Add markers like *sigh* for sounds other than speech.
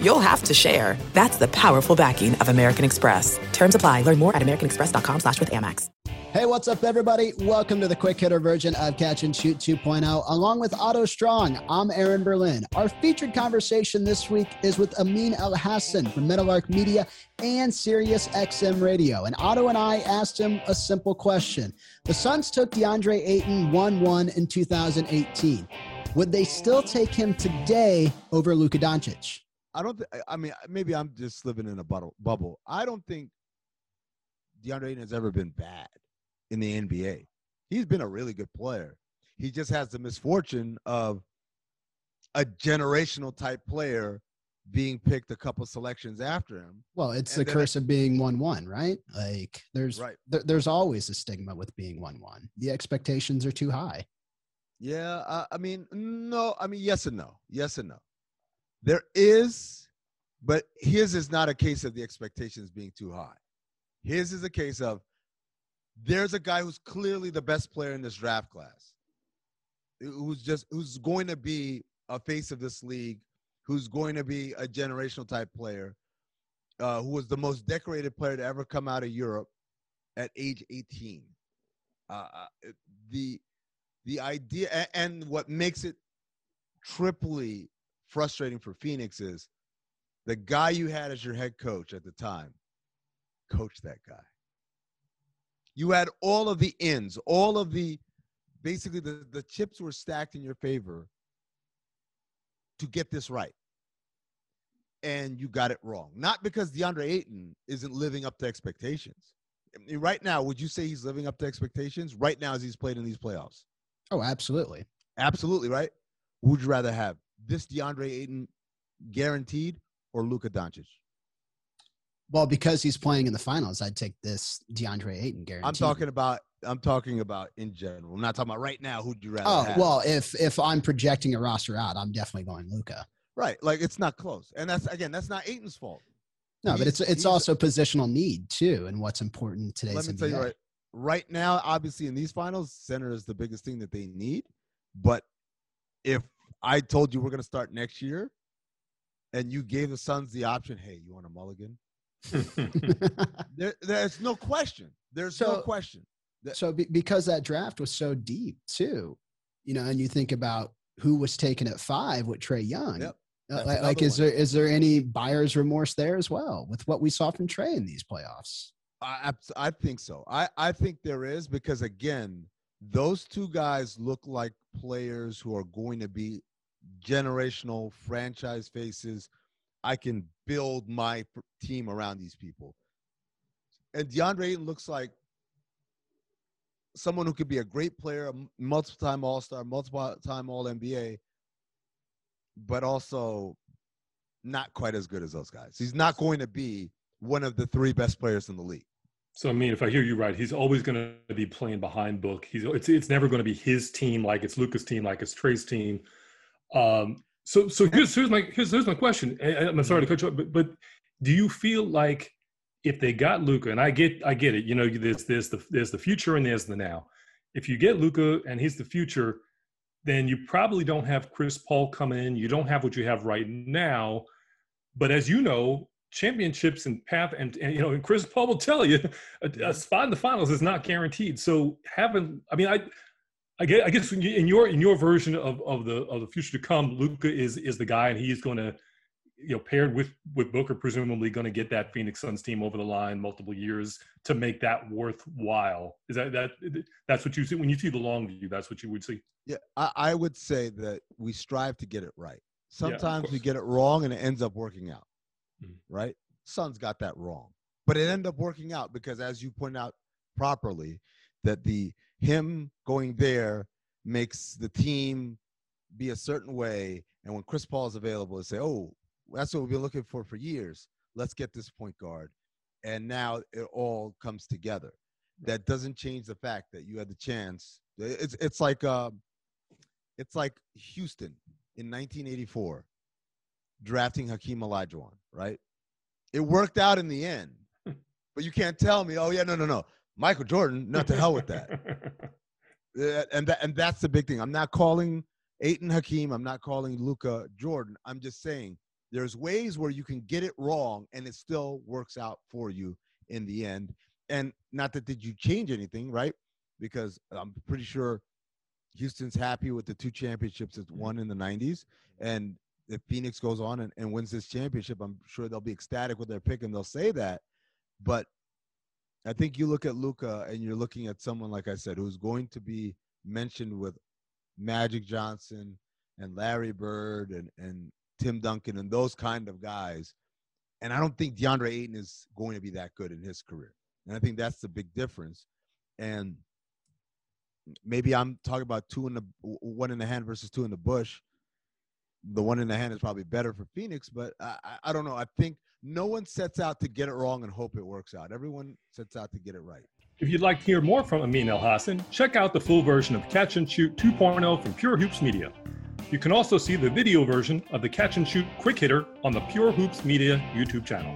you'll have to share. That's the powerful backing of American Express. Terms apply. Learn more at americanexpress.com slash with Amex. Hey, what's up, everybody? Welcome to the quick hitter version of Catch and Shoot 2.0. Along with Otto Strong, I'm Aaron Berlin. Our featured conversation this week is with Amin Elhassan from Meadowlark Media and Sirius XM Radio. And Otto and I asked him a simple question. The Suns took DeAndre Ayton 1 1 in 2018. Would they still take him today over Luka Doncic? I don't. Th- I mean, maybe I'm just living in a bubble. Bubble. I don't think DeAndre Ayton has ever been bad in the NBA. He's been a really good player. He just has the misfortune of a generational type player being picked a couple selections after him. Well, it's and the curse it, of being one one, right? Like there's right. Th- there's always a stigma with being one one. The expectations are too high. Yeah, uh, I mean, no, I mean, yes and no, yes and no. There is, but his is not a case of the expectations being too high. His is a case of there's a guy who's clearly the best player in this draft class, who's just who's going to be a face of this league, who's going to be a generational type player, uh, who was the most decorated player to ever come out of Europe at age 18. Uh, uh the the idea and what makes it triply frustrating for Phoenix is the guy you had as your head coach at the time coach that guy you had all of the ins, all of the basically the, the chips were stacked in your favor to get this right. And you got it wrong. Not because DeAndre Ayton isn't living up to expectations. I mean, right now, would you say he's living up to expectations right now as he's played in these playoffs? Oh, absolutely. Absolutely, right? Would you rather have this DeAndre Ayton guaranteed or Luka Doncic? Well, because he's playing in the finals, I'd take this DeAndre Ayton guarantee. I'm talking about. I'm talking about in general. I'm not talking about right now. Who'd you rather? Oh have? well, if if I'm projecting a roster out, I'm definitely going Luka. Right, like it's not close, and that's again, that's not Ayton's fault. No, he's, but it's it's also positional need too, and what's important today. Let me NBA. tell you right. Right now, obviously, in these finals, center is the biggest thing that they need. But if I told you we're going to start next year, and you gave the Suns the option, hey, you want a mulligan? *laughs* there, there's no question. There's so, no question. so be, because that draft was so deep too, you know, and you think about who was taken at five with Trae Young. Yep. Uh, like, like is there is there any buyer's remorse there as well with what we saw from Trae in these playoffs? I I think so. I I think there is because again, those two guys look like players who are going to be generational franchise faces I can build my team around these people. And DeAndre Ayton looks like someone who could be a great player, multiple time All Star, multiple time All NBA, but also not quite as good as those guys. He's not going to be one of the three best players in the league. So I mean, if I hear you right, he's always going to be playing behind book. He's it's it's never going to be his team like it's Luka's team, like it's Trae's team. Um, so, so here's here's my here's, here's my question. I'm sorry to cut you off, but but do you feel like if they got Luka, and I get I get it, you know, there's there's the there's the future and there's the now. If you get Luka and he's the future, then you probably don't have Chris Paul coming in. You don't have what you have right now. But as you know, championships and path and, and you know, and Chris Paul will tell you, *laughs* a, a spot in the finals is not guaranteed. So having, I mean, I I guess, I guess in your in your version of, of the of the future to come, Luka is is the guy, and he's going to, you know, paired with with Booker, presumably going to get that Phoenix Suns team over the line multiple years to make that worthwhile. Is that that that's what you see when you see the long view? That's what you would see. Yeah, I, I would say that we strive to get it right. Sometimes yeah, we get it wrong, and it ends up working out. Mm-hmm. Right? Suns got that wrong, but it ended up working out because, as you point out properly, that the him going there makes the team be a certain way. And when Chris Paul is available, they say, oh, that's what we've been looking for for years. Let's get this point guard. And now it all comes together. that doesn't change the fact that you had the chance. It's it's like uh, it's like Houston in 1984 drafting Hakeem Olajuwon, right? It worked out in the end, but you can't tell me, oh yeah, no, no, no, Michael Jordan, not to hell with that. *laughs* and that, and that's the big thing. I'm not calling Ayton Hakeem. I'm not calling Luka Jordan. I'm just saying there's ways where you can get it wrong and it still works out for you in the end. And not that did you change anything, right? Because I'm pretty sure Houston's happy with the two championships it's mm-hmm. won in the 90s. And if Phoenix goes on and, and wins this championship, I'm sure they'll be ecstatic with their pick and they'll say that. But I think you look at Luka and you're looking at someone, like I said, who's going to be mentioned with Magic Johnson and Larry Bird and, and Tim Duncan and those kind of guys. And I don't think DeAndre Ayton is going to be that good in his career. And I think that's the big difference. And maybe I'm talking about two in the one in the hand versus two in the bush. The one in the hand is probably better for Phoenix, but I, I don't know. I think no one sets out to get it wrong and hope it works out. Everyone sets out to get it right. If you'd like to hear more from Amin Elhassan, check out the full version of Catch and Shoot 2.0 from Pure Hoops Media. You can also see the video version of the Catch and Shoot Quick Hitter on the Pure Hoops Media YouTube channel.